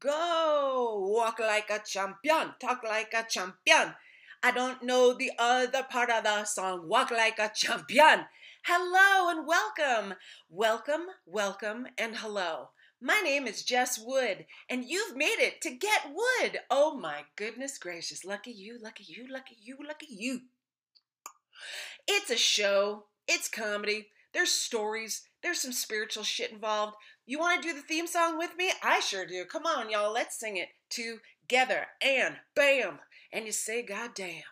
go. Walk like a champion, talk like a champion. I don't know the other part of the song. Walk like a champion. Hello and welcome. Welcome, welcome, and hello. My name is Jess Wood, and you've made it to Get Wood. Oh my goodness gracious. Lucky you, lucky you, lucky you, lucky you. It's a show, it's comedy, there's stories, there's some spiritual shit involved. You want to do the theme song with me? I sure do. Come on, y'all, let's sing it together. And bam! And you say, God damn,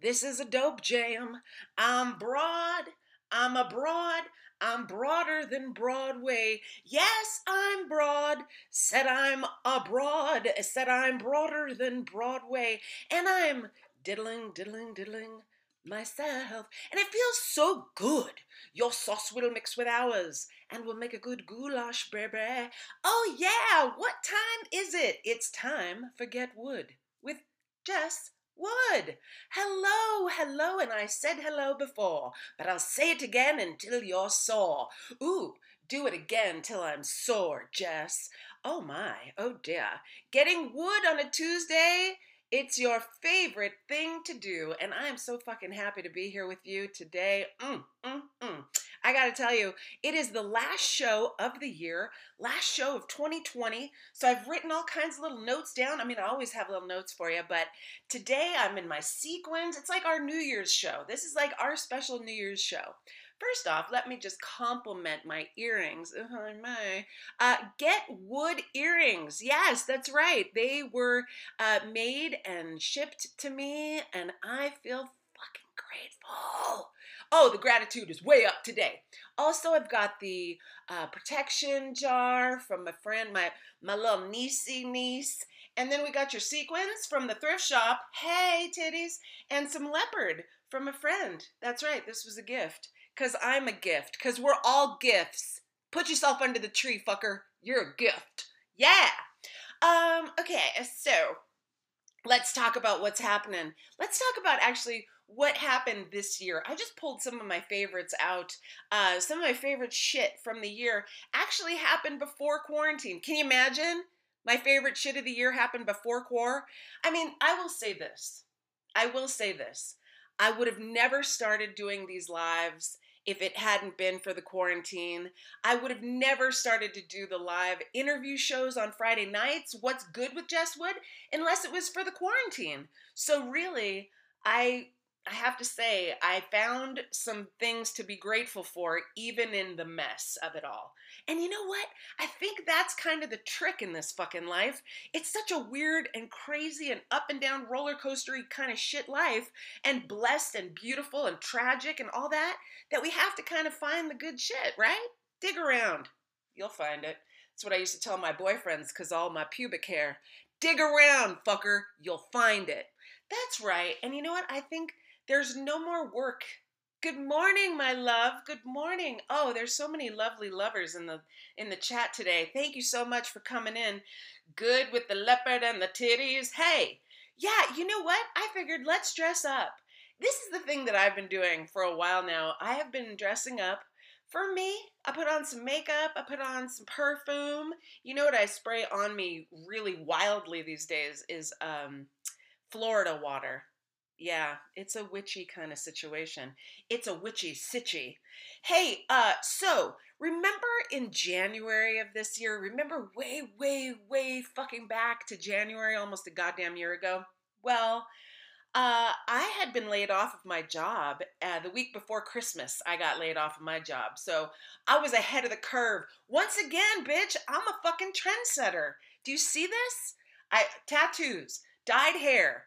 this is a dope jam. I'm broad, I'm abroad, I'm broader than Broadway. Yes, I'm broad. Said I'm abroad. Said I'm broader than Broadway. And I'm diddling, diddling, diddling myself. And it feels so good. Your sauce will mix with ours and we'll make a good goulash, baby. Oh, yeah. What time is it? It's time for Get Wood with Jess Wood. Hello, hello. And I said hello before, but I'll say it again until you're sore. Ooh, do it again till I'm sore, Jess. Oh, my. Oh, dear. Getting wood on a Tuesday? It's your favorite thing to do, and I am so fucking happy to be here with you today. Mm, mm, mm. I gotta tell you, it is the last show of the year, last show of 2020. So I've written all kinds of little notes down. I mean, I always have little notes for you, but today I'm in my sequins. It's like our New Year's show. This is like our special New Year's show. First off, let me just compliment my earrings. Oh my! Uh, get wood earrings. Yes, that's right. They were uh, made and shipped to me, and I feel fucking grateful. Oh, the gratitude is way up today. Also, I've got the uh, protection jar from my friend, my my little niecey niece. And then we got your sequins from the thrift shop. Hey, titties. And some leopard from a friend. That's right, this was a gift. Because I'm a gift. Because we're all gifts. Put yourself under the tree, fucker. You're a gift. Yeah. Um, okay, so let's talk about what's happening. Let's talk about actually what happened this year. I just pulled some of my favorites out. Uh, some of my favorite shit from the year actually happened before quarantine. Can you imagine? My favorite shit of the year happened before quar. I mean, I will say this. I will say this. I would have never started doing these lives if it hadn't been for the quarantine. I would have never started to do the live interview shows on Friday nights, What's Good with Jess Wood, unless it was for the quarantine. So, really, I I have to say, I found some things to be grateful for, even in the mess of it all. And you know what? I think that's kind of the trick in this fucking life. It's such a weird and crazy and up and down roller coastery kind of shit life, and blessed and beautiful and tragic and all that, that we have to kind of find the good shit, right? Dig around. You'll find it. That's what I used to tell my boyfriends because all my pubic hair. Dig around, fucker. You'll find it. That's right. And you know what? I think there's no more work. Good morning, my love. Good morning. Oh, there's so many lovely lovers in the in the chat today. Thank you so much for coming in. Good with the leopard and the titties. Hey, yeah, you know what? I figured let's dress up. This is the thing that I've been doing for a while now. I have been dressing up for me. I put on some makeup, I put on some perfume. You know what I spray on me really wildly these days is um Florida water. Yeah, it's a witchy kind of situation. It's a witchy sitchy. Hey, uh, so remember in January of this year, remember way, way, way fucking back to January, almost a goddamn year ago? Well, uh, I had been laid off of my job uh, the week before Christmas. I got laid off of my job. So I was ahead of the curve. Once again, bitch, I'm a fucking trendsetter. Do you see this? I tattoos, dyed hair,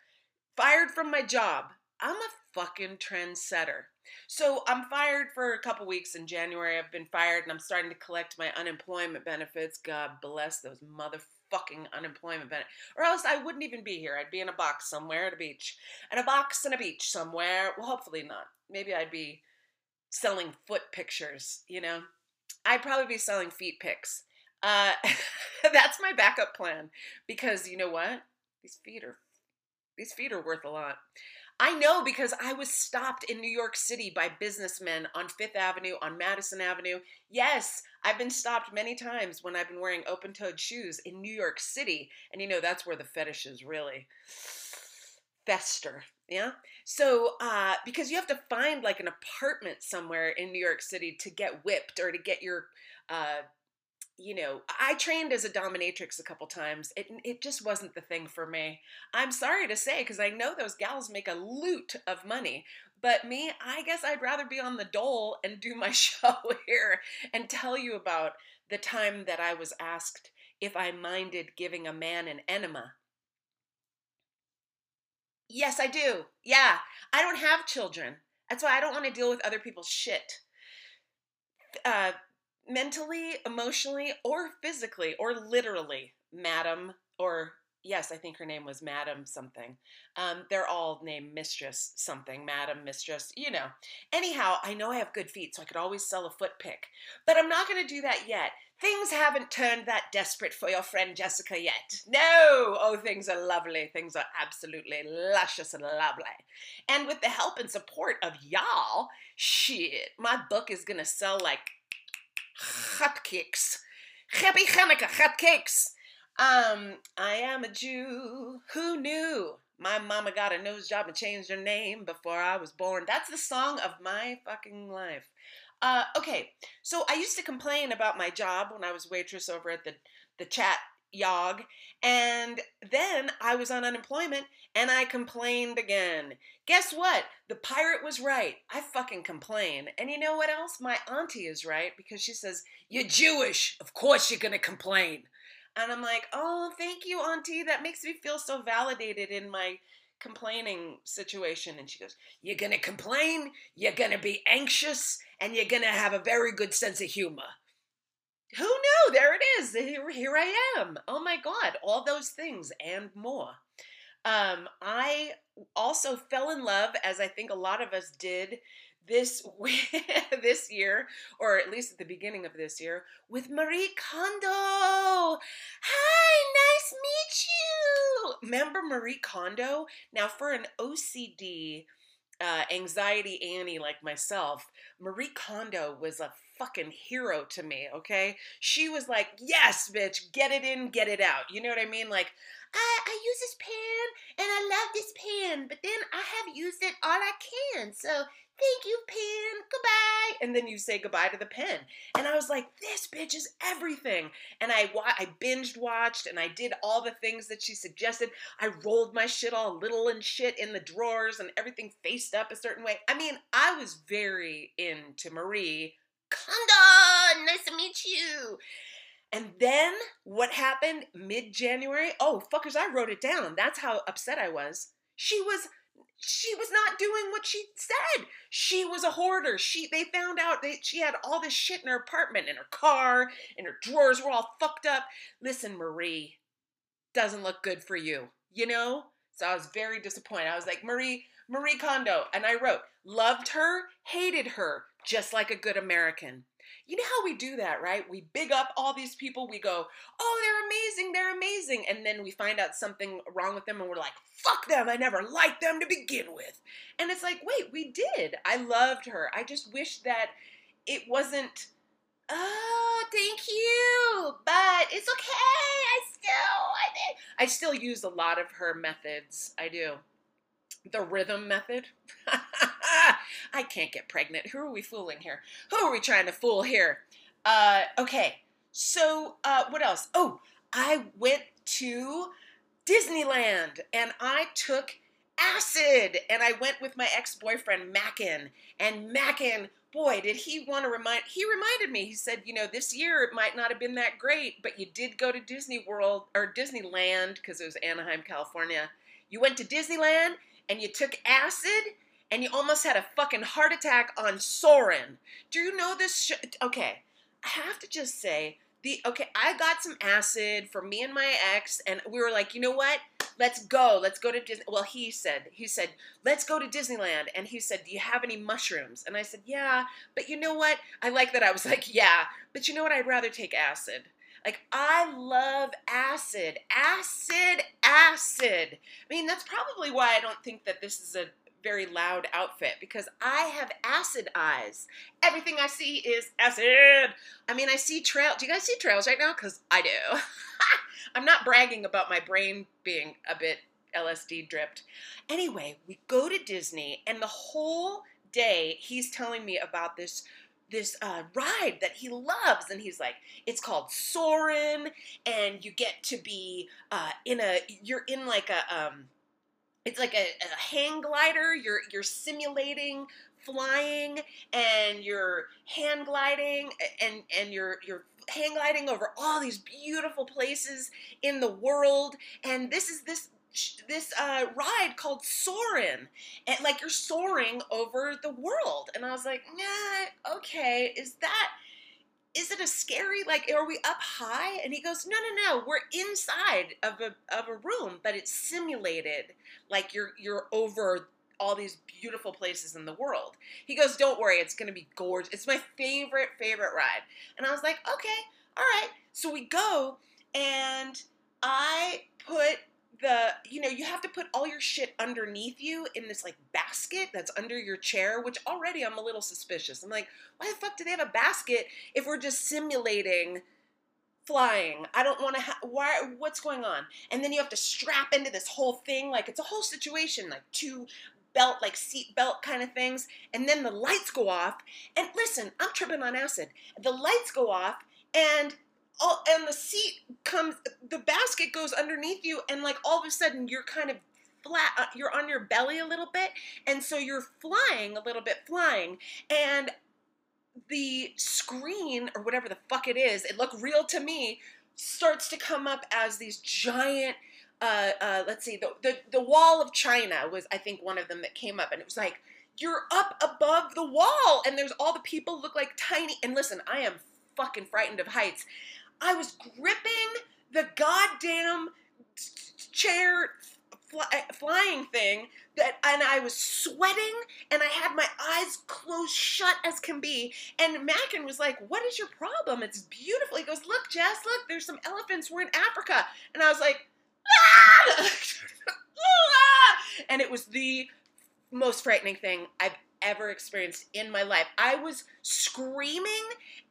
Fired from my job. I'm a fucking trendsetter. So I'm fired for a couple weeks in January. I've been fired and I'm starting to collect my unemployment benefits. God bless those motherfucking unemployment benefits. Or else I wouldn't even be here. I'd be in a box somewhere at a beach. In a box in a beach somewhere. Well, hopefully not. Maybe I'd be selling foot pictures, you know? I'd probably be selling feet pics. Uh, that's my backup plan because you know what? These feet are these feet are worth a lot. I know because I was stopped in New York City by businessmen on Fifth Avenue, on Madison Avenue. Yes, I've been stopped many times when I've been wearing open toed shoes in New York City. And you know, that's where the fetishes really fester. Yeah. So, uh, because you have to find like an apartment somewhere in New York City to get whipped or to get your uh, you know, I trained as a dominatrix a couple times. It it just wasn't the thing for me. I'm sorry to say because I know those gals make a loot of money, but me, I guess I'd rather be on the dole and do my show here and tell you about the time that I was asked if I minded giving a man an enema. Yes, I do. Yeah, I don't have children. That's why I don't want to deal with other people's shit. Uh, mentally, emotionally, or physically, or literally, madam, or yes, I think her name was Madam something. Um, they're all named Mistress something, Madam, Mistress, you know. Anyhow, I know I have good feet, so I could always sell a foot pick. But I'm not going to do that yet. Things haven't turned that desperate for your friend Jessica yet. No! Oh, things are lovely. Things are absolutely luscious and lovely. And with the help and support of y'all, shit, my book is going to sell like hotcakes. Happy Hanukkah, hotcakes. Um, I am a Jew. Who knew? My mama got a nose job and changed her name before I was born. That's the song of my fucking life. Uh, okay, so I used to complain about my job when I was waitress over at the the chat yog. And then I was on unemployment and I complained again. Guess what? The pirate was right. I fucking complain. And you know what else? My auntie is right because she says, You're Jewish. Of course you're going to complain. And I'm like, Oh, thank you, auntie. That makes me feel so validated in my complaining situation. And she goes, You're going to complain, you're going to be anxious, and you're going to have a very good sense of humor. Who knew? There it is. Here, here I am. Oh my God. All those things and more. Um, I also fell in love, as I think a lot of us did this this year, or at least at the beginning of this year, with Marie Kondo. Hi, nice meet you. Remember Marie Kondo? Now, for an OCD, uh, anxiety Annie like myself, Marie Kondo was a fucking hero to me, okay? She was like, yes, bitch, get it in, get it out. You know what I mean? Like, I, I use this pen and I love this pen, but then I have used it all I can. So thank you, pen. Goodbye. And then you say goodbye to the pen. And I was like, this bitch is everything. And I I binged watched and I did all the things that she suggested. I rolled my shit all little and shit in the drawers and everything faced up a certain way. I mean, I was very into Marie Kondo, nice to meet you. And then what happened mid January? Oh, fuckers, I wrote it down. That's how upset I was. She was she was not doing what she said. She was a hoarder. She they found out that she had all this shit in her apartment, in her car, and her drawers were all fucked up. Listen, Marie, doesn't look good for you. You know? So I was very disappointed. I was like, Marie, Marie Kondo. And I wrote, loved her, hated her, just like a good American. You know how we do that, right? We big up all these people. We go, oh, they're amazing, they're amazing. And then we find out something wrong with them and we're like, fuck them, I never liked them to begin with. And it's like, wait, we did. I loved her. I just wish that it wasn't, oh, thank you, but it's okay. I still, I, I still use a lot of her methods. I do. The rhythm method. I can't get pregnant. Who are we fooling here? Who are we trying to fool here? Uh, okay, so uh, what else? Oh, I went to Disneyland and I took acid and I went with my ex-boyfriend Mackin and Mackin boy did he want to remind he reminded me he said you know this year it might not have been that great but you did go to Disney World or Disneyland because it was Anaheim California you went to Disneyland and you took acid and you almost had a fucking heart attack on Soarin'. Do you know this? Sh- okay, I have to just say the okay. I got some acid for me and my ex, and we were like, you know what? Let's go. Let's go to Disney. Well, he said, he said, let's go to Disneyland. And he said, do you have any mushrooms? And I said, yeah. But you know what? I like that. I was like, yeah. But you know what? I'd rather take acid. Like, I love acid. Acid, acid. I mean, that's probably why I don't think that this is a very loud outfit because I have acid eyes. Everything I see is acid. I mean, I see trails. Do you guys see trails right now? Because I do. I'm not bragging about my brain being a bit LSD dripped. Anyway, we go to Disney, and the whole day he's telling me about this this uh, ride that he loves, and he's like, it's called Soarin', and you get to be uh, in a, you're in like a, um, it's like a, a hang glider. You're you're simulating flying, and you're hand gliding, and and you're you're hang gliding over all these beautiful places in the world. And this is this this uh, ride called Soarin', and like you're soaring over the world. And I was like, nah, okay, is that is it a scary like are we up high? And he goes no no no we're inside of a, of a room but it's simulated like you're you're over all these beautiful places in the world. He goes don't worry it's going to be gorgeous it's my favorite favorite ride. And i was like okay all right. So we go and i put the you know you have to put all your shit underneath you in this like basket that's under your chair which already i'm a little suspicious. I'm like why the fuck do they have a basket if we're just simulating flying? I don't want to ha- why what's going on? And then you have to strap into this whole thing like it's a whole situation like two belt like seat belt kind of things and then the lights go off and listen i'm tripping on acid. The lights go off and all, and the seat comes, the basket goes underneath you, and like all of a sudden you're kind of flat, uh, you're on your belly a little bit, and so you're flying a little bit, flying, and the screen or whatever the fuck it is, it looked real to me, starts to come up as these giant. Uh, uh, let's see, the, the the wall of China was I think one of them that came up, and it was like you're up above the wall, and there's all the people look like tiny. And listen, I am fucking frightened of heights. I was gripping the goddamn chair fly, flying thing that and I was sweating and I had my eyes closed shut as can be and Mackin was like what is your problem? It's beautiful. He goes look Jess look there's some elephants. We're in Africa. And I was like ah! and it was the most frightening thing I've ever experienced in my life. I was screaming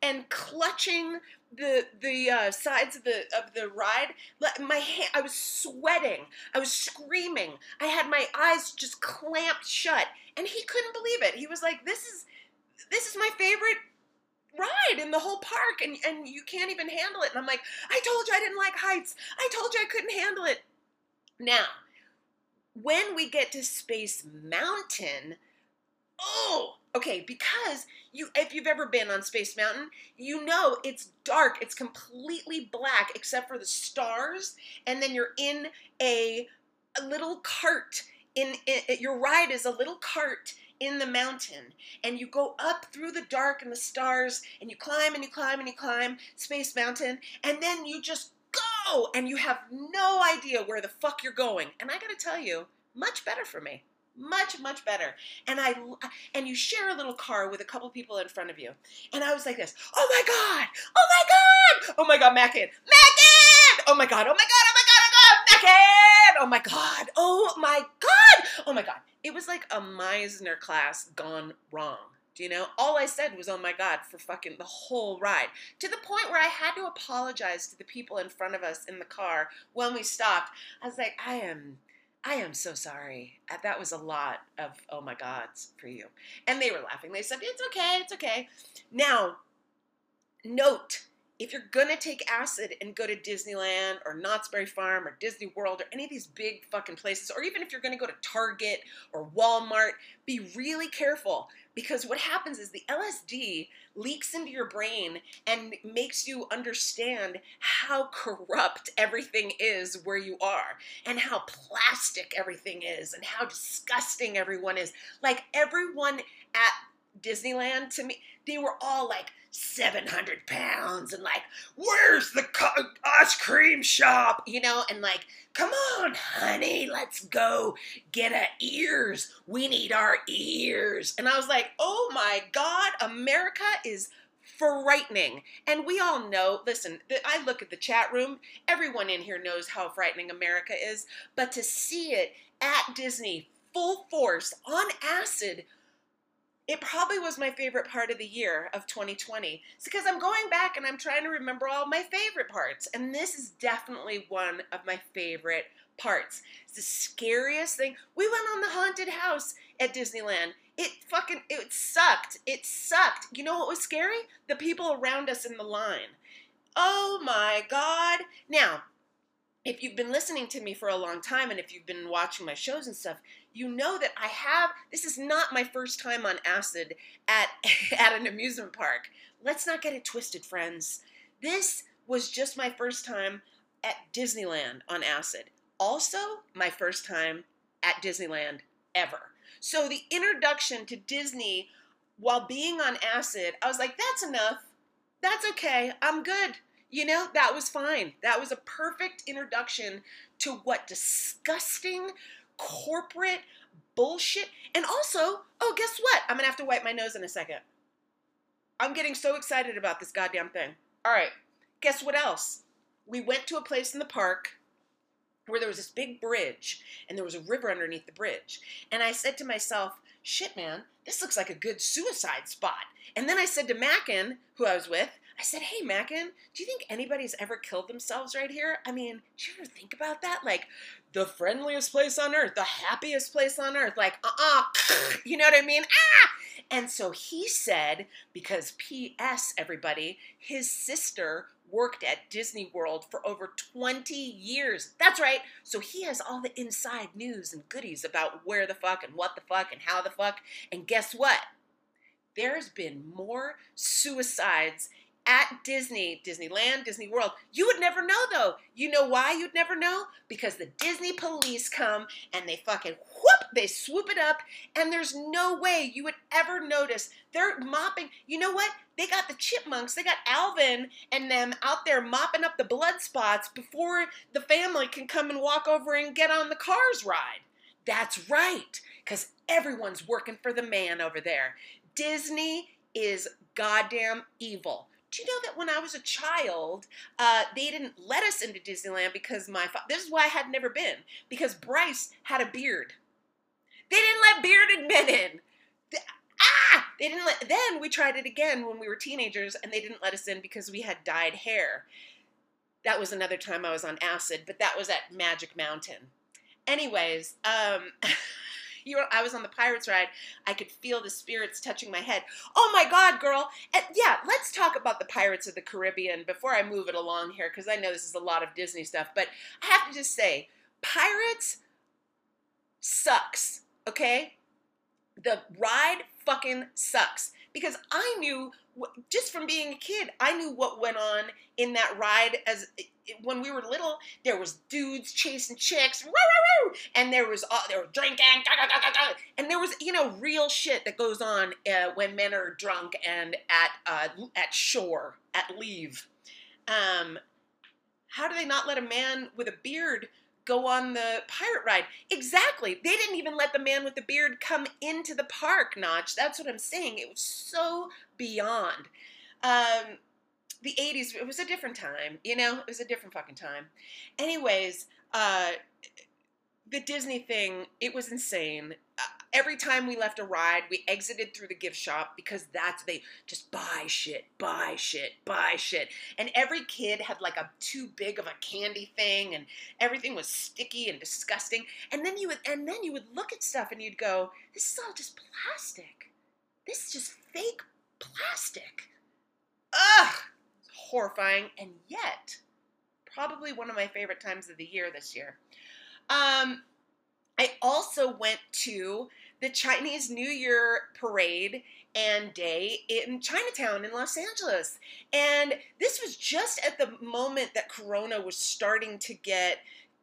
and clutching the the uh, sides of the of the ride. My hand, I was sweating. I was screaming. I had my eyes just clamped shut, and he couldn't believe it. He was like, "This is this is my favorite." ride in the whole park and, and you can't even handle it and i'm like i told you i didn't like heights i told you i couldn't handle it now when we get to space mountain oh okay because you if you've ever been on space mountain you know it's dark it's completely black except for the stars and then you're in a, a little cart in, in uh, your ride is a little cart in the mountain and you go up through the dark and the stars and you climb and you climb and you climb space mountain and then you just go and you have no idea where the fuck you're going and i gotta tell you much better for me much much better and i and you share a little car with a couple people in front of you and i was like this oh my god oh my god oh my god mackin mackin oh my god oh my god oh my god oh my god mackin oh my god oh my god oh my god it was like a meisner class gone wrong do you know? All I said was, oh my God, for fucking the whole ride. To the point where I had to apologize to the people in front of us in the car when we stopped. I was like, I am I am so sorry. Uh, that was a lot of oh my gods for you. And they were laughing. They said, It's okay, it's okay. Now, note if you're gonna take acid and go to Disneyland or Knott's Berry Farm or Disney World or any of these big fucking places, or even if you're gonna go to Target or Walmart, be really careful because what happens is the LSD leaks into your brain and makes you understand how corrupt everything is where you are and how plastic everything is and how disgusting everyone is. Like everyone at Disneyland to me, they were all like 700 pounds and like, where's the ice cream shop? You know, and like, come on, honey, let's go get our ears. We need our ears. And I was like, oh my God, America is frightening. And we all know, listen, I look at the chat room, everyone in here knows how frightening America is, but to see it at Disney full force on acid it probably was my favorite part of the year of 2020. It's because I'm going back and I'm trying to remember all my favorite parts. And this is definitely one of my favorite parts. It's the scariest thing. We went on the haunted house at Disneyland. It fucking it sucked. It sucked. You know what was scary? The people around us in the line. Oh my god. Now, if you've been listening to me for a long time and if you've been watching my shows and stuff, you know that I have this is not my first time on acid at at an amusement park. Let's not get it twisted, friends. This was just my first time at Disneyland on acid. Also, my first time at Disneyland ever. So the introduction to Disney while being on acid, I was like, that's enough. That's okay. I'm good. You know, that was fine. That was a perfect introduction to what disgusting corporate bullshit. And also, oh, guess what? I'm to have to wipe my nose in a second. I'm getting so excited about this goddamn thing. All right, guess what else? We went to a place in the park where there was this big bridge and there was a river underneath the bridge. And I said to myself, shit, man, this looks like a good suicide spot. And then I said to Mackin, who I was with, I said, hey, Mackin, do you think anybody's ever killed themselves right here? I mean, do you ever think about that? Like, the friendliest place on earth, the happiest place on earth. Like, uh uh-uh, uh you know what I mean? Ah! And so he said, because P.S., everybody, his sister worked at Disney World for over 20 years. That's right. So he has all the inside news and goodies about where the fuck and what the fuck and how the fuck. And guess what? There's been more suicides at Disney, Disneyland, Disney World. You would never know though. You know why you'd never know? Because the Disney police come and they fucking whoop, they swoop it up, and there's no way you would ever notice. They're mopping. You know what? They got the chipmunks, they got Alvin and them out there mopping up the blood spots before the family can come and walk over and get on the cars ride. That's right, because everyone's working for the man over there. Disney is goddamn evil do you know that when I was a child, uh, they didn't let us into Disneyland because my fa- this is why I had never been because Bryce had a beard. They didn't let bearded men in. The, ah, they didn't let. Then we tried it again when we were teenagers, and they didn't let us in because we had dyed hair. That was another time I was on acid, but that was at Magic Mountain. Anyways, um. you were, I was on the Pirates ride. I could feel the spirits touching my head. Oh my God, girl. And yeah, let's talk about the Pirates of the Caribbean before I move it along here, because I know this is a lot of Disney stuff. But I have to just say, Pirates sucks, okay? The ride fucking sucks. Because I knew, just from being a kid, I knew what went on in that ride as when we were little, there was dudes chasing chicks, and there was uh, there was drinking, and there was you know real shit that goes on uh, when men are drunk and at uh, at shore at leave. Um, how do they not let a man with a beard go on the pirate ride? Exactly. They didn't even let the man with the beard come into the park. Notch. That's what I'm saying. It was so beyond. Um, the 80s, it was a different time, you know? It was a different fucking time. Anyways, uh, the Disney thing, it was insane. Uh, every time we left a ride, we exited through the gift shop because that's they just buy shit, buy shit, buy shit. And every kid had like a too big of a candy thing and everything was sticky and disgusting. And then you would and then you would look at stuff and you'd go, "This is all just plastic. This is just fake plastic." Ugh horrifying, and yet probably one of my favorite times of the year this year. Um, I also went to the Chinese New Year parade and day in Chinatown in Los Angeles. And this was just at the moment that Corona was starting to get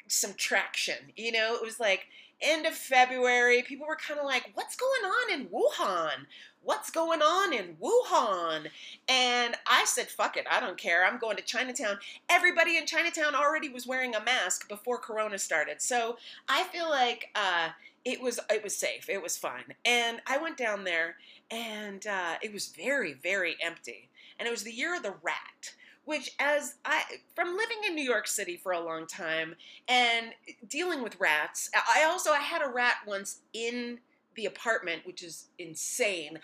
some traction. You know, it was like end of February. People were kind of like, what's going on in Wuhan? what's going on in Wuhan? And I said, fuck it, I don't care. I'm going to Chinatown. Everybody in Chinatown already was wearing a mask before Corona started. So I feel like uh, it was it was safe. It was fine. And I went down there and uh, it was very, very empty. And it was the year of the rat which as I from living in New York City for a long time and dealing with rats, I also I had a rat once in the apartment, which is insane.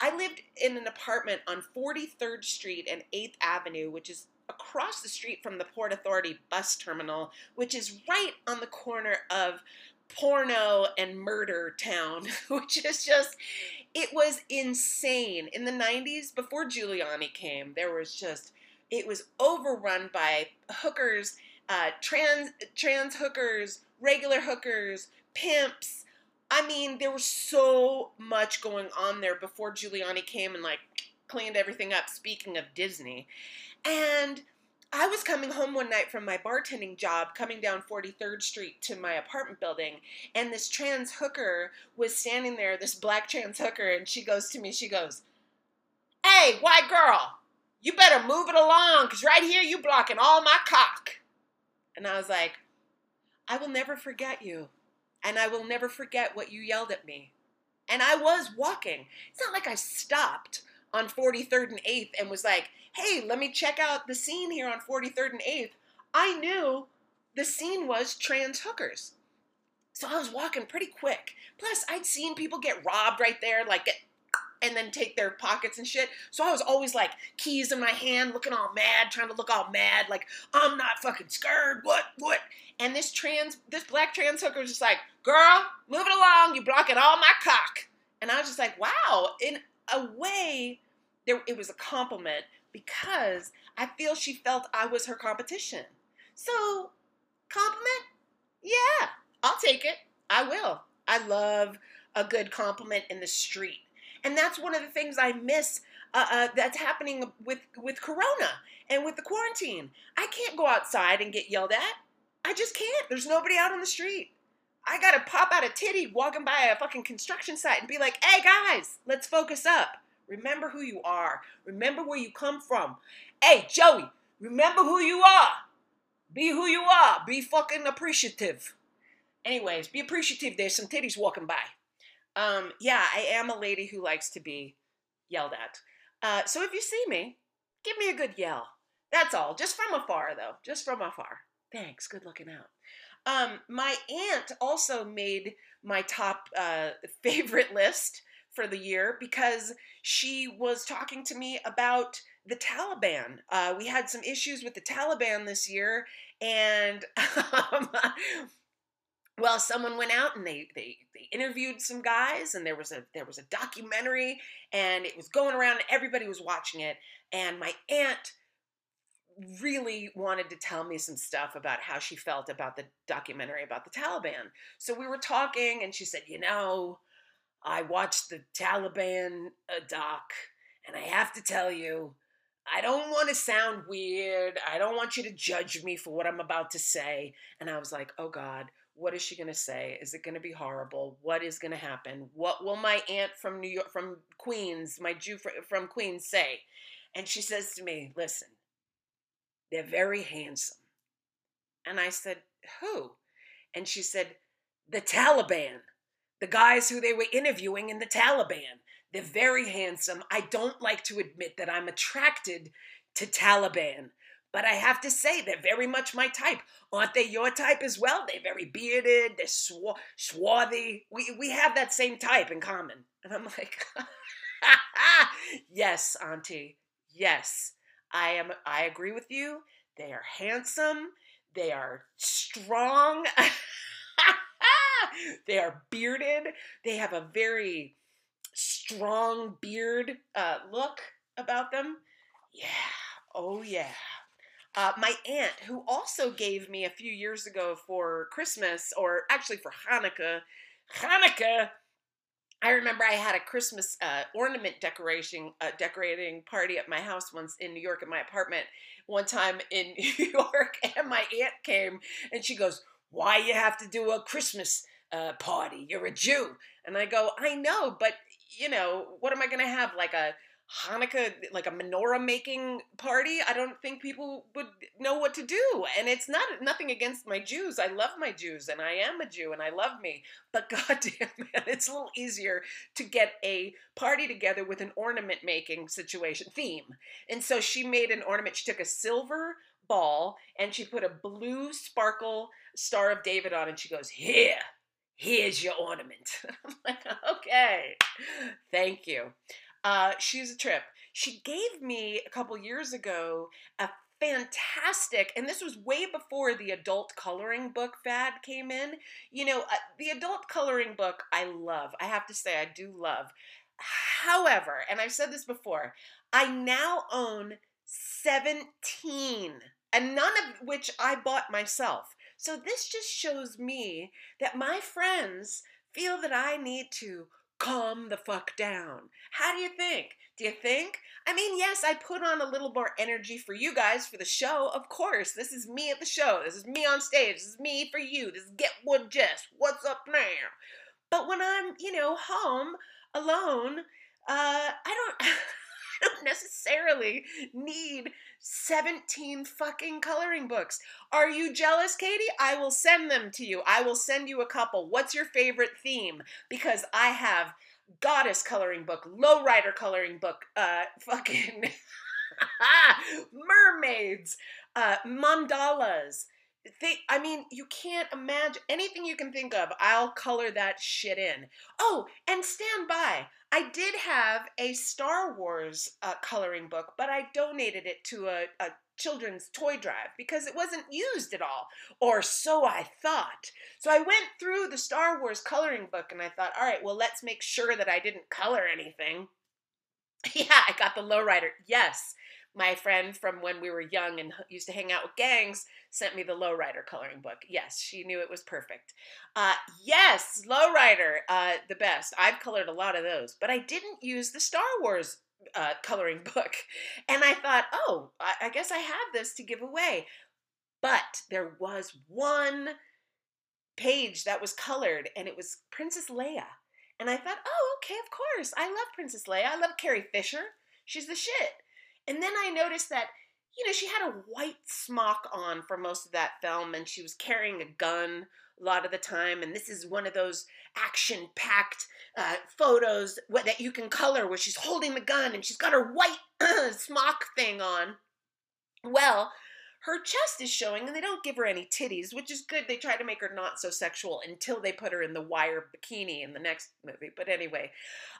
I lived in an apartment on 43rd Street and 8th Avenue, which is across the street from the Port Authority bus terminal, which is right on the corner of porno and murder town, which is just, it was insane. In the 90s, before Giuliani came, there was just, it was overrun by hookers, uh, trans, trans hookers, regular hookers, pimps. I mean, there was so much going on there before Giuliani came and like cleaned everything up. Speaking of Disney. And I was coming home one night from my bartending job, coming down 43rd Street to my apartment building, and this trans hooker was standing there, this black trans hooker, and she goes to me, she goes, Hey, white girl, you better move it along, because right here you blocking all my cock. And I was like, I will never forget you, and I will never forget what you yelled at me. And I was walking. It's not like I stopped on 43rd and 8th and was like, hey, let me check out the scene here on 43rd and 8th, I knew the scene was trans hookers. So I was walking pretty quick. Plus, I'd seen people get robbed right there, like get and then take their pockets and shit. So I was always like keys in my hand, looking all mad, trying to look all mad, like I'm not fucking scared. What? What? And this trans, this black trans hooker was just like, "Girl, move it along. You blocking all my cock." And I was just like, "Wow!" In a way, there it was a compliment because I feel she felt I was her competition. So, compliment? Yeah, I'll take it. I will. I love a good compliment in the street. And that's one of the things I miss uh, uh, that's happening with, with Corona and with the quarantine. I can't go outside and get yelled at. I just can't. There's nobody out on the street. I gotta pop out a titty walking by a fucking construction site and be like, hey guys, let's focus up. Remember who you are. Remember where you come from. Hey, Joey, remember who you are. Be who you are. Be fucking appreciative. Anyways, be appreciative. There's some titties walking by. Um, yeah, I am a lady who likes to be yelled at. Uh, so if you see me, give me a good yell. That's all. Just from afar, though. Just from afar. Thanks. Good looking out. Um, my aunt also made my top uh, favorite list for the year because she was talking to me about the Taliban. Uh, we had some issues with the Taliban this year, and um, well, someone went out and they, they they interviewed some guys, and there was a there was a documentary, and it was going around, and everybody was watching it, and my aunt really wanted to tell me some stuff about how she felt about the documentary about the Taliban. So we were talking, and she said, you know I watched the Taliban uh, doc, and I have to tell you, I don't want to sound weird. I don't want you to judge me for what I'm about to say. And I was like, oh God, what is she going to say? Is it going to be horrible? What is going to happen? What will my aunt from New York, from Queens, my Jew from Queens say? And she says to me, listen, they're very handsome. And I said, who? And she said, the Taliban the guys who they were interviewing in the Taliban. They're very handsome. I don't like to admit that I'm attracted to Taliban, but I have to say they're very much my type. Aren't they your type as well? They're very bearded, they're sw- swarthy. We, we have that same type in common. And I'm like, yes, Auntie, yes. I am I agree with you. They are handsome, they are strong. they are bearded. They have a very strong beard uh, look about them. Yeah. Oh, yeah. Uh, my aunt, who also gave me a few years ago for Christmas, or actually for Hanukkah, Hanukkah. I remember I had a Christmas uh, ornament decoration uh, decorating party at my house once in New York at my apartment. One time in New York, and my aunt came and she goes, "Why you have to do a Christmas uh, party. You're a Jew. And I go, I know, but you know, what am I going to have? Like a Hanukkah, like a menorah making party, I don't think people would know what to do. And it's not nothing against my Jews. I love my Jews and I am a Jew and I love me. But goddamn, man, it's a little easier to get a party together with an ornament making situation theme. And so she made an ornament. She took a silver ball and she put a blue sparkle Star of David on and she goes, Here, here's your ornament. I'm like, okay, thank you. Uh, she's a trip. She gave me a couple years ago a fantastic, and this was way before the adult coloring book fad came in. You know, uh, the adult coloring book I love. I have to say, I do love. However, and I've said this before, I now own 17, and none of which I bought myself. So this just shows me that my friends feel that I need to calm the fuck down. How do you think? Do you think? I mean, yes, I put on a little more energy for you guys for the show. Of course, this is me at the show. This is me on stage. This is me for you. This is Get Wood Jess. What's up now? But when I'm, you know, home alone, uh, I don't. I don't necessarily need 17 fucking coloring books. Are you jealous, Katie? I will send them to you. I will send you a couple. What's your favorite theme? Because I have goddess coloring book, lowrider coloring book, uh, fucking mermaids, uh, mandalas. They, I mean, you can't imagine anything you can think of. I'll color that shit in. Oh, and stand by. I did have a Star Wars uh, coloring book, but I donated it to a, a children's toy drive because it wasn't used at all, or so I thought. So I went through the Star Wars coloring book and I thought, all right, well, let's make sure that I didn't color anything. Yeah, I got the lowrider. Yes, my friend from when we were young and used to hang out with gangs sent me the lowrider coloring book. Yes, she knew it was perfect. Uh, yes, lowrider, uh, the best. I've colored a lot of those, but I didn't use the Star Wars uh, coloring book. And I thought, oh, I, I guess I have this to give away. But there was one page that was colored, and it was Princess Leia. And I thought, oh, okay, of course. I love Princess Leia. I love Carrie Fisher. She's the shit. And then I noticed that, you know, she had a white smock on for most of that film and she was carrying a gun a lot of the time. And this is one of those action packed uh, photos that you can color where she's holding the gun and she's got her white smock thing on. Well, her chest is showing and they don't give her any titties, which is good. They try to make her not so sexual until they put her in the wire bikini in the next movie. But anyway,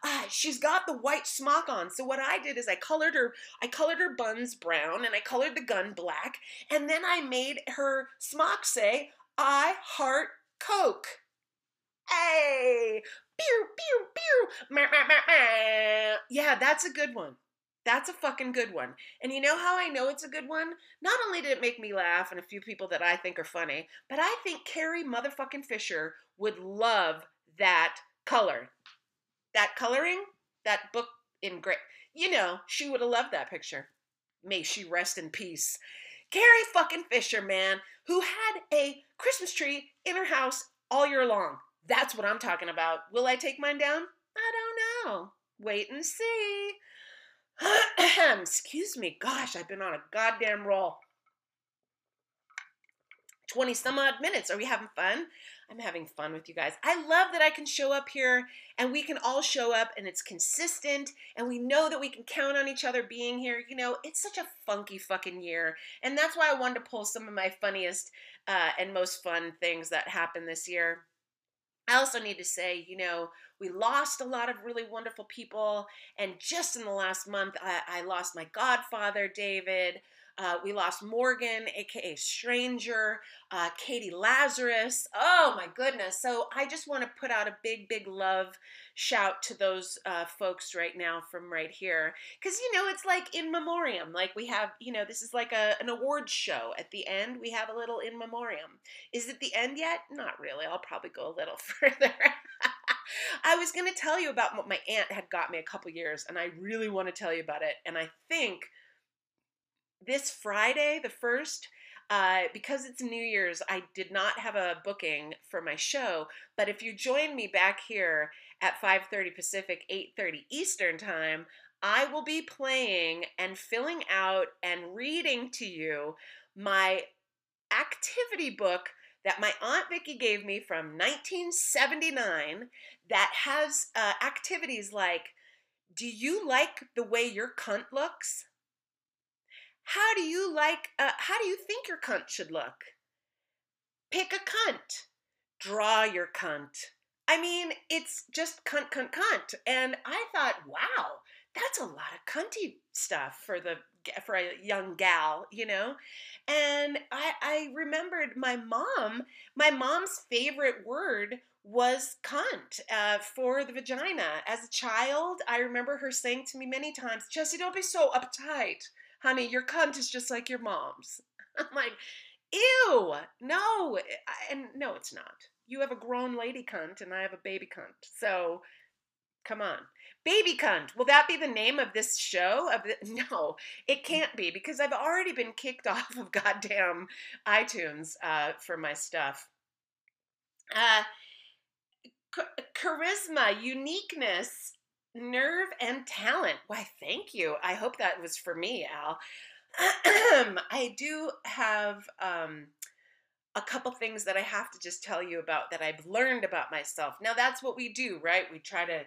uh, she's got the white smock on. So what I did is I colored her, I colored her buns brown and I colored the gun black. And then I made her smock say, I heart Coke. Hey, pew, pew, pew. Yeah, that's a good one. That's a fucking good one. And you know how I know it's a good one? Not only did it make me laugh and a few people that I think are funny, but I think Carrie motherfucking Fisher would love that color. That coloring, that book in gray. You know, she would have loved that picture. May she rest in peace. Carrie fucking Fisher, man, who had a Christmas tree in her house all year long. That's what I'm talking about. Will I take mine down? I don't know. Wait and see. Excuse me. Gosh, I've been on a goddamn roll. 20 some odd minutes. Are we having fun? I'm having fun with you guys. I love that I can show up here and we can all show up and it's consistent and we know that we can count on each other being here. You know, it's such a funky fucking year. And that's why I wanted to pull some of my funniest uh, and most fun things that happened this year. I also need to say, you know, we lost a lot of really wonderful people. And just in the last month, I, I lost my godfather, David. Uh, we lost Morgan, aka Stranger, uh, Katie Lazarus. Oh my goodness. So I just want to put out a big, big love shout to those uh, folks right now from right here. Because, you know, it's like in memoriam. Like we have, you know, this is like a, an awards show. At the end, we have a little in memoriam. Is it the end yet? Not really. I'll probably go a little further. I was going to tell you about what my aunt had got me a couple years, and I really want to tell you about it. And I think this Friday, the first, uh, because it's New Year's, I did not have a booking for my show. But if you join me back here at 5:30 Pacific, 8:30 Eastern time, I will be playing and filling out and reading to you my activity book that my Aunt Vicky gave me from 1979 that has uh, activities like Do you like the way your cunt looks? How do you like, uh, how do you think your cunt should look? Pick a cunt. Draw your cunt. I mean, it's just cunt, cunt, cunt. And I thought, wow, that's a lot of cunty stuff for the for a young gal, you know. And I, I remembered my mom. My mom's favorite word was cunt uh, for the vagina. As a child, I remember her saying to me many times, "Jesse, don't be so uptight, honey. Your cunt is just like your mom's." I'm like, "Ew, no," and no, it's not. You have a grown lady cunt, and I have a baby cunt. So, come on. Baby cunt. Will that be the name of this show? Of the, no, it can't be because I've already been kicked off of goddamn iTunes uh, for my stuff. Uh, charisma, uniqueness, nerve, and talent. Why, thank you. I hope that was for me, Al. I do have um, a couple things that I have to just tell you about that I've learned about myself. Now, that's what we do, right? We try to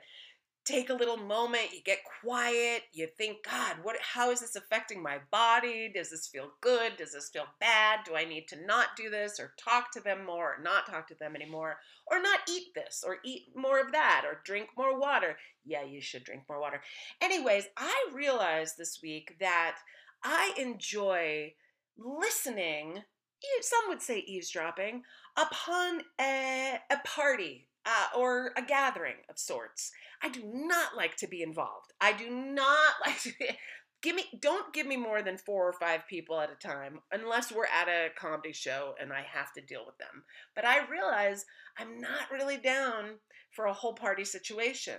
take a little moment, you get quiet, you think, God, what how is this affecting my body? Does this feel good? Does this feel bad? Do I need to not do this or talk to them more or not talk to them anymore or not eat this or eat more of that or drink more water? Yeah, you should drink more water. Anyways, I realized this week that I enjoy listening, some would say eavesdropping, upon a, a party uh, or a gathering of sorts. I do not like to be involved. I do not like to be. Give me, don't give me more than four or five people at a time, unless we're at a comedy show and I have to deal with them. But I realize I'm not really down for a whole party situation.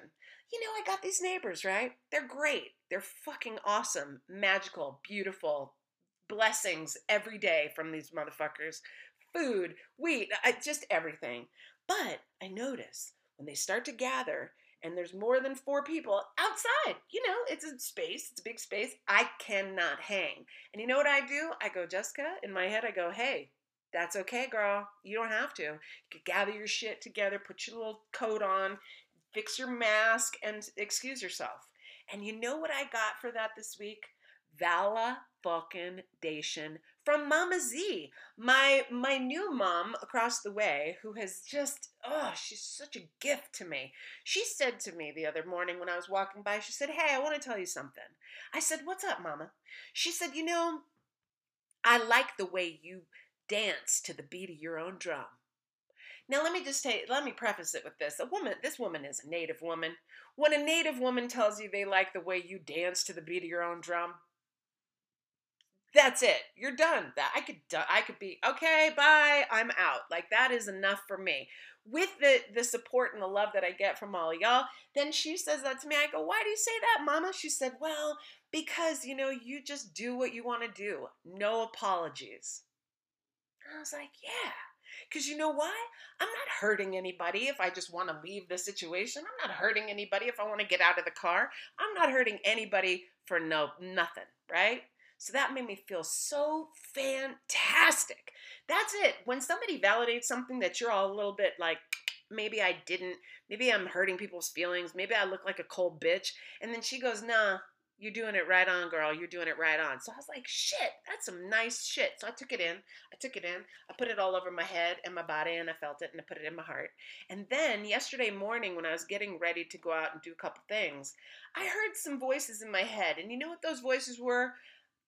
You know, I got these neighbors, right? They're great. They're fucking awesome, magical, beautiful, blessings every day from these motherfuckers. Food, wheat, just everything. But I notice when they start to gather and there's more than four people outside, you know, it's a space, it's a big space, I cannot hang. And you know what I do? I go, Jessica, in my head, I go, hey, that's okay, girl. You don't have to. You can gather your shit together, put your little coat on, fix your mask, and excuse yourself. And you know what I got for that this week? Vala fucking Dation from Mama Z, my my new mom across the way, who has just oh, she's such a gift to me. She said to me the other morning when I was walking by, she said, "Hey, I want to tell you something." I said, "What's up, Mama?" She said, "You know, I like the way you dance to the beat of your own drum." Now let me just say, let me preface it with this. A woman, this woman is a native woman. When a native woman tells you they like the way you dance to the beat of your own drum, that's it. You're done. That I could I could be okay, bye. I'm out. Like that is enough for me. With the the support and the love that I get from all y'all, then she says that to me. I go, "Why do you say that, mama?" She said, "Well, because, you know, you just do what you want to do. No apologies." I was like, "Yeah." Because you know why? I'm not hurting anybody if I just want to leave the situation. I'm not hurting anybody if I want to get out of the car. I'm not hurting anybody for no nothing, right? So that made me feel so fantastic. That's it. When somebody validates something that you're all a little bit like, maybe I didn't, maybe I'm hurting people's feelings, maybe I look like a cold bitch. And then she goes, nah, you're doing it right on, girl. You're doing it right on. So I was like, shit, that's some nice shit. So I took it in. I took it in. I put it all over my head and my body, and I felt it, and I put it in my heart. And then yesterday morning, when I was getting ready to go out and do a couple things, I heard some voices in my head. And you know what those voices were?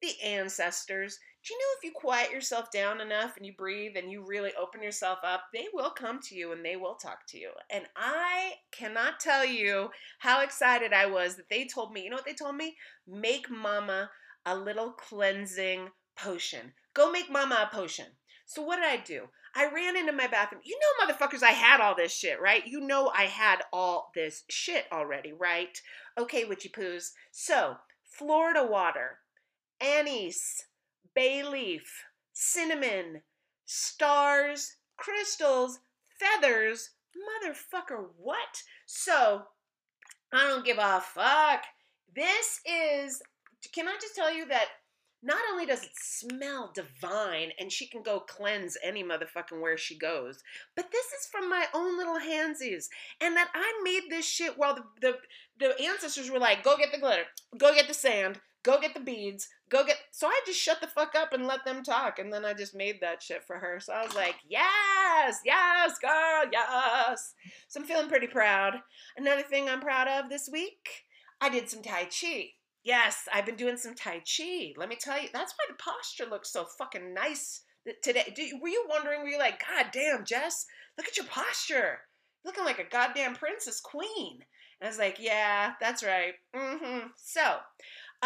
The ancestors. Do you know if you quiet yourself down enough and you breathe and you really open yourself up, they will come to you and they will talk to you. And I cannot tell you how excited I was that they told me, you know what they told me? Make mama a little cleansing potion. Go make mama a potion. So what did I do? I ran into my bathroom. You know, motherfuckers, I had all this shit, right? You know, I had all this shit already, right? Okay, witchy poos. So, Florida water, anise, bay leaf, cinnamon, stars, crystals, feathers. Motherfucker, what? So, I don't give a fuck This is, can I just tell you that not only does it smell divine and she can go cleanse any motherfucking where she goes, but this is from my own little handsies. And that I made this shit while the, the, the ancestors were like, go get the glitter, go get the sand, go get the beads, go get. So I just shut the fuck up and let them talk. And then I just made that shit for her. So I was like, yes, yes, girl, yes. So I'm feeling pretty proud. Another thing I'm proud of this week, I did some Tai Chi. Yes, I've been doing some Tai Chi. Let me tell you, that's why the posture looks so fucking nice today. were you wondering, were you like, God damn, Jess, look at your posture. Looking like a goddamn princess queen. And I was like, yeah, that's right. Mm-hmm. So,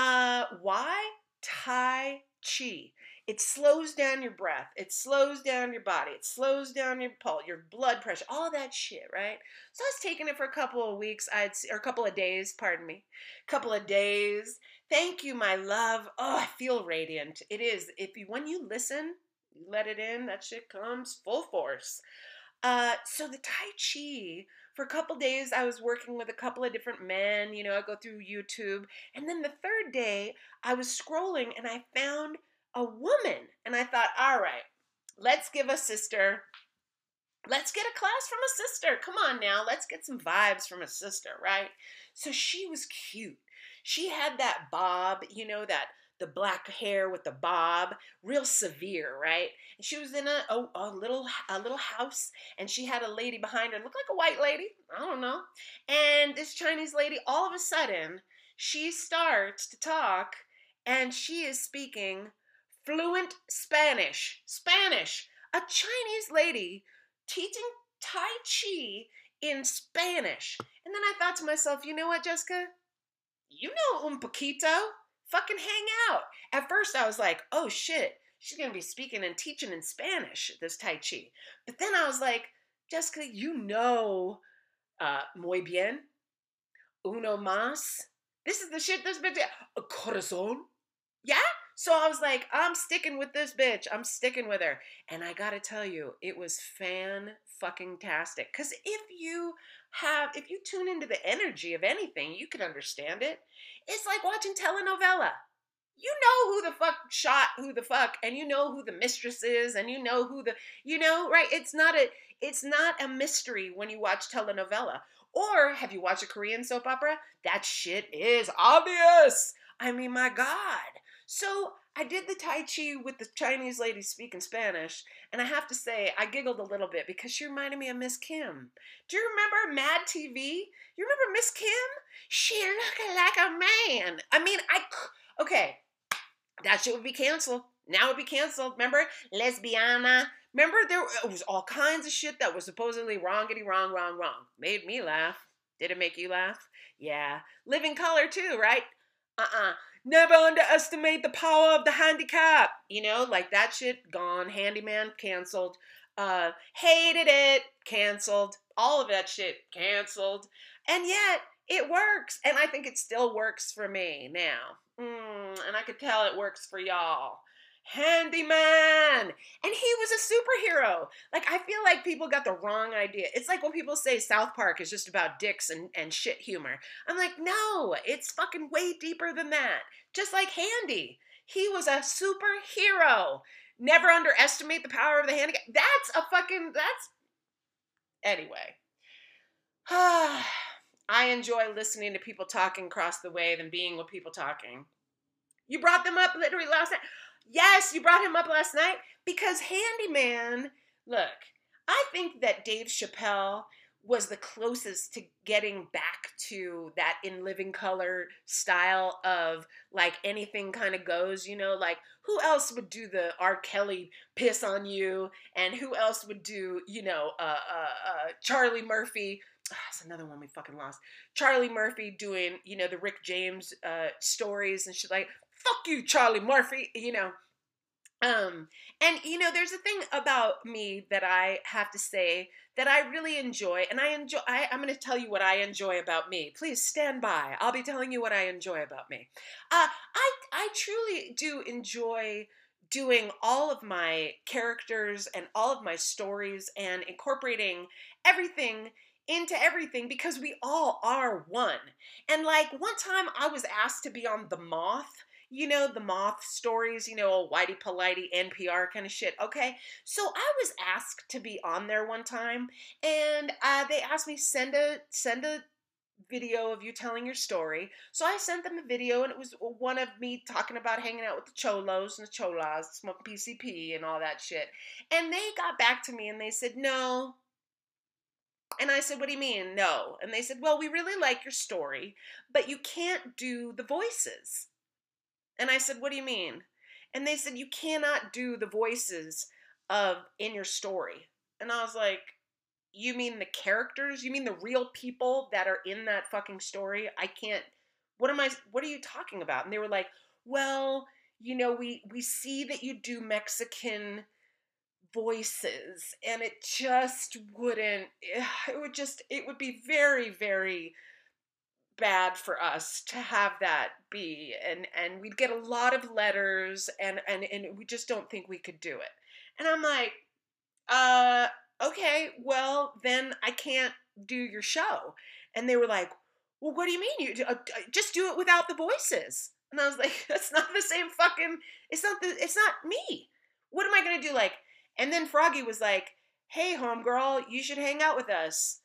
uh, why Tai Chi? It slows down your breath. It slows down your body. It slows down your pulse, your blood pressure, all that shit, right? So I was taking it for a couple of weeks, I'd or a couple of days, pardon me, couple of days. Thank you, my love. Oh, I feel radiant. It is. If you when you listen, you let it in, that shit comes full force. Uh, so the Tai Chi for a couple days i was working with a couple of different men you know i go through youtube and then the third day i was scrolling and i found a woman and i thought all right let's give a sister let's get a class from a sister. Come on now let's get some vibes from a sister right? So she was cute. She had that bob you know that the black hair with the bob, real severe, right? And she was in a, a, a, little a little house, and she had a lady behind her, looked like a white lady, I don't know. And this Chinese lady, all of a sudden, she starts to talk, and she is speaking fluent Spanish. Spanish. A Chinese lady teaching Tai Chi in Spanish. And then I thought to myself, you know what, Jessica? You know un poquito fucking hang out. At first, I was like, oh shit, she's gonna be speaking and teaching in Spanish, this Tai Chi. But then I was like, Jessica, you know, uh, muy bien, uno más. This is the shit this bitch, a corazon. Yeah? So I was like, I'm sticking with this bitch. I'm sticking with her. And I gotta tell you, it was fan fucking tastic. Because if you have, if you tune into the energy of anything, you can understand it. It's like watching telenovela. You know who the fuck shot who the fuck, and you know who the mistress is, and you know who the, you know, right? It's not a, it's not a mystery when you watch telenovela. Or have you watched a Korean soap opera? That shit is obvious. I mean, my God. So I did the Tai Chi with the Chinese lady speaking Spanish, and I have to say, I giggled a little bit because she reminded me of Miss Kim. Do you remember Mad TV? You remember Miss Kim? She looked like a man. I mean, I, okay, that shit would be canceled. Now it would be canceled. Remember? Lesbiana. Remember, there was all kinds of shit that was supposedly wrongity wrong, wrong, wrong. Made me laugh. Did it make you laugh? Yeah. Living color, too, right? Uh uh-uh. uh Never underestimate the power of the handicap. You know, like that shit gone. Handi-Man canceled. Uh, hated it canceled. All of that shit canceled. And yet it works. And I think it still works for me now. Mm, and I could tell it works for y'all handyman and he was a superhero. Like i feel like people got the wrong idea. It's like when people say south park is just about dicks and, and shit humor. I'm like no it's fucking way deeper than that. Just like handy. He was a superhero. Never underestimate the power of the handicap that's a fucking that's anyway. I enjoy listening to people talking across the way than being with people talking. You brought them up literally last night Yes, you brought him up last night because Handi-Man, look, I think that Dave Chappelle was the closest to getting back to that in living color style of like anything kind of goes, you know, like who else would do the R. Kelly piss on you, and who else would do, you know, uh, uh, uh, Charlie Murphy. Oh, that's another one we fucking lost. Charlie Murphy doing, you know, the Rick James uh, stories and shit like fuck you, Charlie Murphy, you know. Um, and you know, there's a thing about me that I have to say that I really enjoy, and I enjoy. I, I'm going to tell you what I enjoy about me. Please stand by. I'll be telling you what I enjoy about me. Uh, I I truly do enjoy doing all of my characters and all of my stories and incorporating everything into everything because we all are one. And like one time I was asked to be on The Moth, you know, the moth stories, you know, all whitey politey NPR kind of shit. Okay. So I was asked to be on there one time and uh, they asked me send a send a video of you telling your story. So I sent them a video, and it was one of me talking about hanging out with the cholos and the cholas, smoking PCP and all that shit. And they got back to me and they said, no. And I said, what do you mean, no? And they said, well, we really like your story, but you can't do the voices. And I said, what do you mean? And they said, you cannot do the voices of in your story. And I was like, you mean the characters? You mean the real people that are in that fucking story? I can't what am I what are you talking about? And they were like, "Well, you know, we we see that you do Mexican voices and it just wouldn't it would just it would be very very bad for us to have that be and and we'd get a lot of letters and and and we just don't think we could do it and i'm like uh okay, well, then I can't do your show. And they were like, well, what do you mean? You uh, just do it without the voices. And I was like, that's not the same fucking, it's not the, it's not me. What am I going to do? Like, and then Froggy was like, hey, homegirl, you should hang out with us.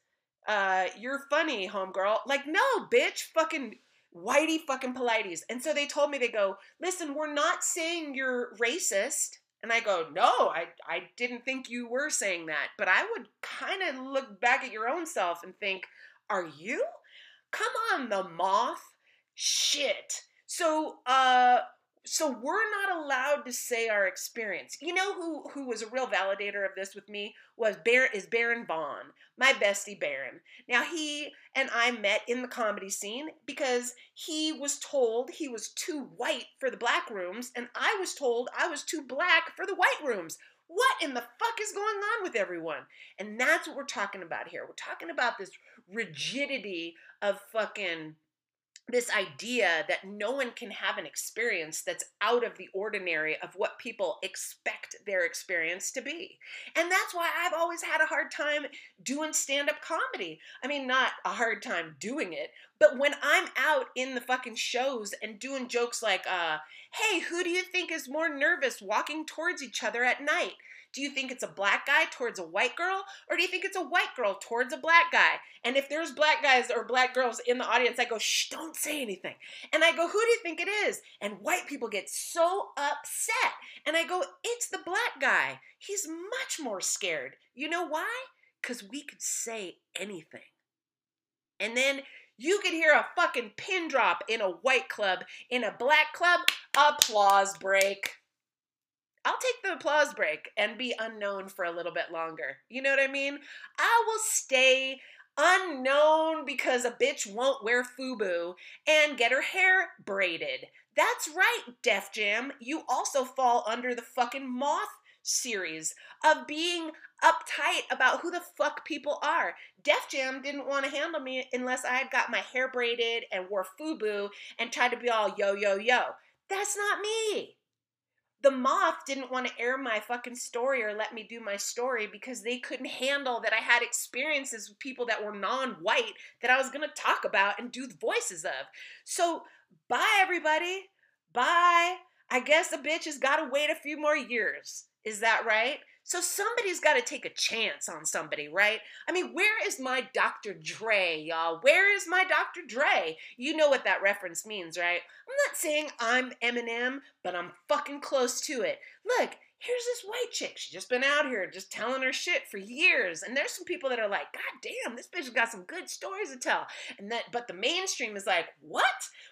Uh, you're funny, homegirl. Like, no, bitch, fucking whitey fucking polities. And so they told me, they go, listen, we're not saying you're racist. And I go, no, I, I didn't think you were saying that. But I would kind of look back at your own self and think, are you? Come on, the moth. Shit. So, uh, so we're not allowed to say our experience. You know who who was a real validator of this with me was Baron is Baron Vaughn, my bestie Baron. Now he and I met in the comedy scene because he was told he was too white for the black rooms, and I was told I was too black for the white rooms. What in the fuck is going on with everyone? And that's what we're talking about here. We're talking about this rigidity of fucking this idea that no one can have an experience that's out of the ordinary of what people expect their experience to be. And that's why I've always had a hard time doing stand up comedy. I mean, not a hard time doing it, but when I'm out in the fucking shows and doing jokes like, uh, hey, who do you think is more nervous walking towards each other at night? Do you think it's a black guy towards a white girl? Or do you think it's a white girl towards a black guy? And if there's black guys or black girls in the audience, I go, shh, don't say anything. And I go, who do you think it is? And white people get so upset. And I go, it's the black guy. He's much more scared. You know why? Because we could say anything. And then you could hear a fucking pin drop in a white club. In a black club, applause break. I'll take the applause break and be unknown for a little bit longer. You know what I mean? I will stay unknown because a bitch won't wear FUBU and get her hair braided. That's right, Def Jam. You also fall under the fucking moth series of being uptight about who the fuck people are. Def Jam didn't want to handle me unless I had got my hair braided and wore FUBU and tried to be all yo, yo, yo. That's not me the moth didn't want to air my fucking story or let me do my story because they couldn't handle that I had experiences with people that were non-white that I was going to talk about and do the voices of. So, bye everybody. Bye. I guess a bitch has got to wait a few more years. Is that right? So somebody's got to take a chance on somebody, right? I mean, where is my Dr. Dre, y'all? Where is my Dr. Dre? You know what that reference means, right? I'm not saying I'm Eminem, but I'm fucking close to it. Look, here's this white chick. She's just been out here just telling her shit for years. And there's some people that are like, God damn, this bitch has got some good stories to tell. And that, but the mainstream is like, what?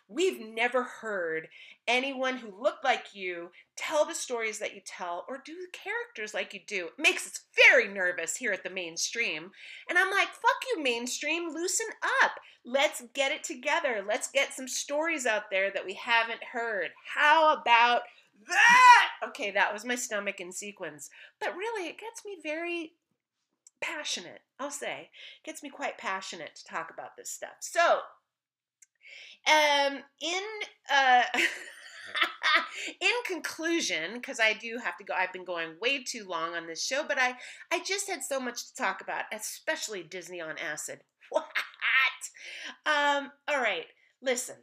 We've never heard anyone who looked like you tell the stories that you tell or do the characters like you do. It makes us very nervous here at the mainstream. And I'm like, fuck you, mainstream, loosen up. Let's get it together. Let's get some stories out there that we haven't heard. How about that? Okay, that was my stomach in sequence. But really, it gets me very passionate, I'll say. It gets me quite passionate to talk about this stuff. So, um, in, uh, in conclusion, because I do have to go, I've been going way too long on this show, but I, I just had so much to talk about, especially Disney on acid. What? Um, all right, listen.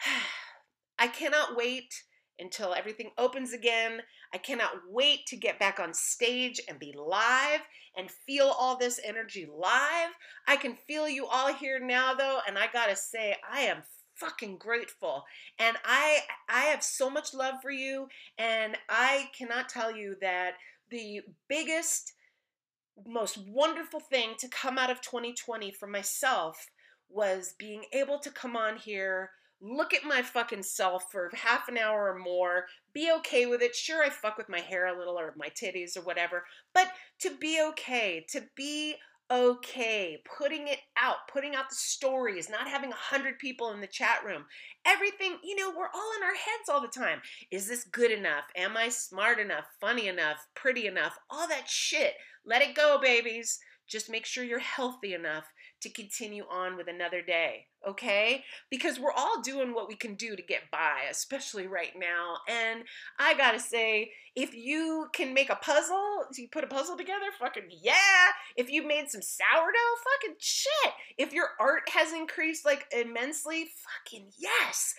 I cannot wait until everything opens again. I cannot wait to get back on stage and be live and feel all this energy live. I can feel you all here now though, and I got to say I am fucking grateful. And I I have so much love for you and I cannot tell you that the biggest most wonderful thing to come out of 2020 for myself was being able to come on here look at my fucking self for half an hour or more, be okay with it. Sure, I fuck with my hair a little or my titties or whatever, but to be okay, to be okay, putting it out, putting out the stories, not having a hundred people in the chat room. Everything, you know, we're all in our heads all the time. Is this good enough? Am I smart enough, funny enough, pretty enough? All that shit. Let it go, babies. Just make sure you're healthy enough to continue on with another day, okay? Because we're all doing what we can do to get by, especially right now. And I gotta say, if you can make a puzzle, you put a puzzle together, fucking yeah. If you made some sourdough, fucking shit. If your art has increased like immensely, fucking yes.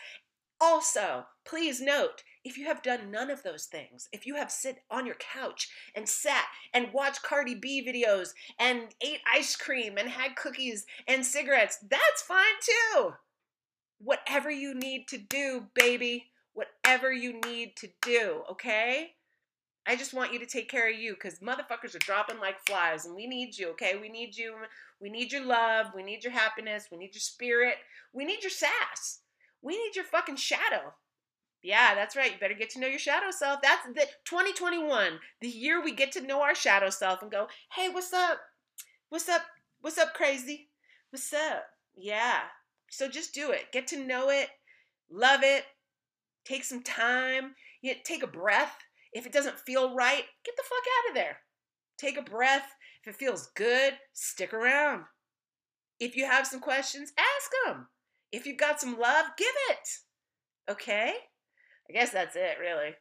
Also, please note if you have done none of those things, if you have sit on your couch and sat and watched Cardi B videos and ate ice cream and had cookies and cigarettes, that's fine too. Whatever you need to do, baby, whatever you need to do, okay? I just want you to take care of you because motherfuckers are dropping like flies and we need you, okay? We need you. We need your love. We need your happiness. We need your spirit. We need your sass. We need your fucking shadow. Yeah, that's right. You better get to know your shadow self. That's the 2021, the year we get to know our shadow self and go, hey, what's up? What's up? What's up, crazy? What's up? Yeah. So just do it. Get to know it. Love it. Take some time. You know, take a breath. If it doesn't feel right, get the fuck out of there. Take a breath. If it feels good, stick around. If you have some questions, ask them. If you've got some love, give it. Okay? I guess that's it, really.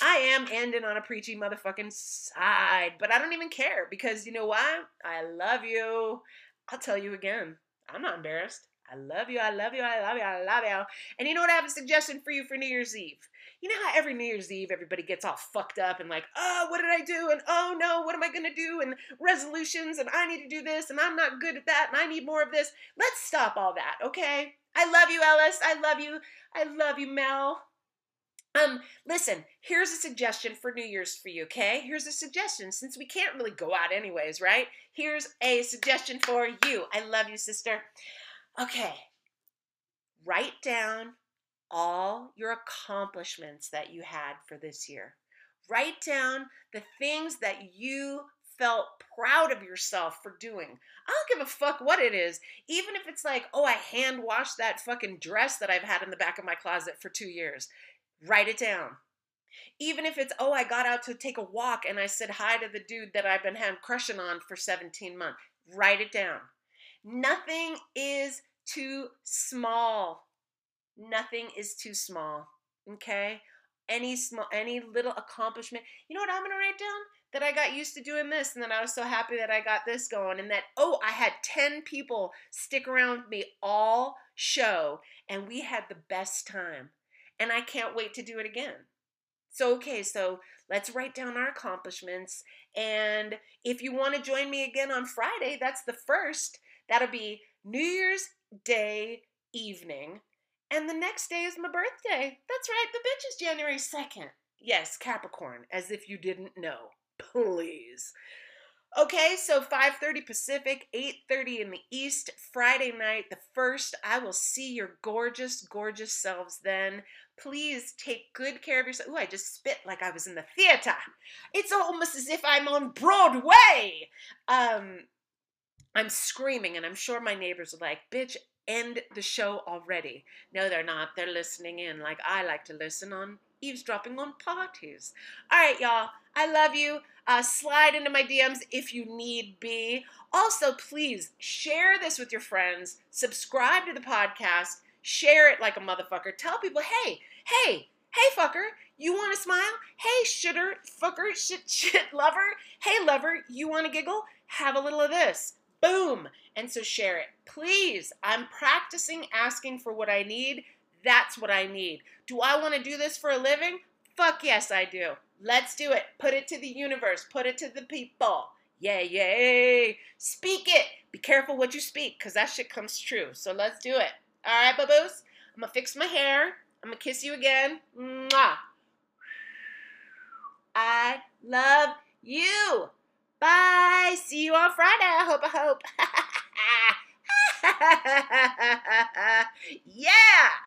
I am ending on a preachy motherfucking side, but I don't even care because you know why? I love you. I'll tell you again. I'm not embarrassed. I love you. I love you. I love you. I love you. And you know what? I have a suggestion for you for New Year's Eve. You know how every New Year's Eve everybody gets all fucked up and like, oh, what did I do? And oh no, what am I gonna do? And resolutions and I need to do this and I'm not good at that and I need more of this. Let's stop all that, okay? I love you, Ellis. I love you. I love you, Mel. Um, listen, here's a suggestion for New Year's for you, okay? Here's a suggestion since we can't really go out anyways, right? Here's a suggestion for you. I love you, sister. Okay. Write down all your accomplishments that you had for this year. Write down the things that you felt proud of yourself for doing. I don't give a fuck what it is. Even if it's like, oh, I hand washed that fucking dress that I've had in the back of my closet for two years. Write it down. Even if it's, oh, I got out to take a walk and I said hi to the dude that I've been hand crushing on for 17 months. Write it down. Nothing is too small. Nothing is too small. Okay? Any small any little accomplishment. You know what I'm gonna write down? That I got used to doing this and then I was so happy that I got this going and that oh I had 10 people stick around me all show and we had the best time and I can't wait to do it again. So, okay, so let's write down our accomplishments. And if you want to join me again on Friday, that's the first. That'll be New Year's Day evening. And the next day is my birthday. That's right, the bitch is January 2nd. Yes, Capricorn, as if you didn't know. Please. Okay, so 5:30 Pacific, 8:30 in the East, Friday night, the 1st. I will see your gorgeous, gorgeous selves then. Please take good care of yourself. Ooh, I just spit like I was in the theater. It's almost as if I'm on Broadway. Um I'm screaming and I'm sure my neighbors are like, "Bitch, end the show already." No, they're not. They're listening in like I like to listen on eavesdropping on parties. All right, y'all. I love you. Uh, slide into my DMs if you need be. Also, please share this with your friends. Subscribe to the podcast. Share it like a motherfucker. Tell people, hey, Hey, hey, fucker, you want to smile? Hey, shitter, fucker, shit, shit, lover. Hey, lover, you want to giggle? Have a little of this. Boom. And so share it. Please, I'm practicing asking for what I need. That's what I need. Do I want to do this for a living? Fuck yes, I do. Let's do it. Put it to the universe. Put it to the people. Yay, yay. Speak it. Be careful what you speak because that shit comes true. So let's do it. All right, baboos? I'm going to fix my hair. I'm going to kiss you again. Mwah. I love you. Bye. See you on Friday. I hope, I hope. yeah.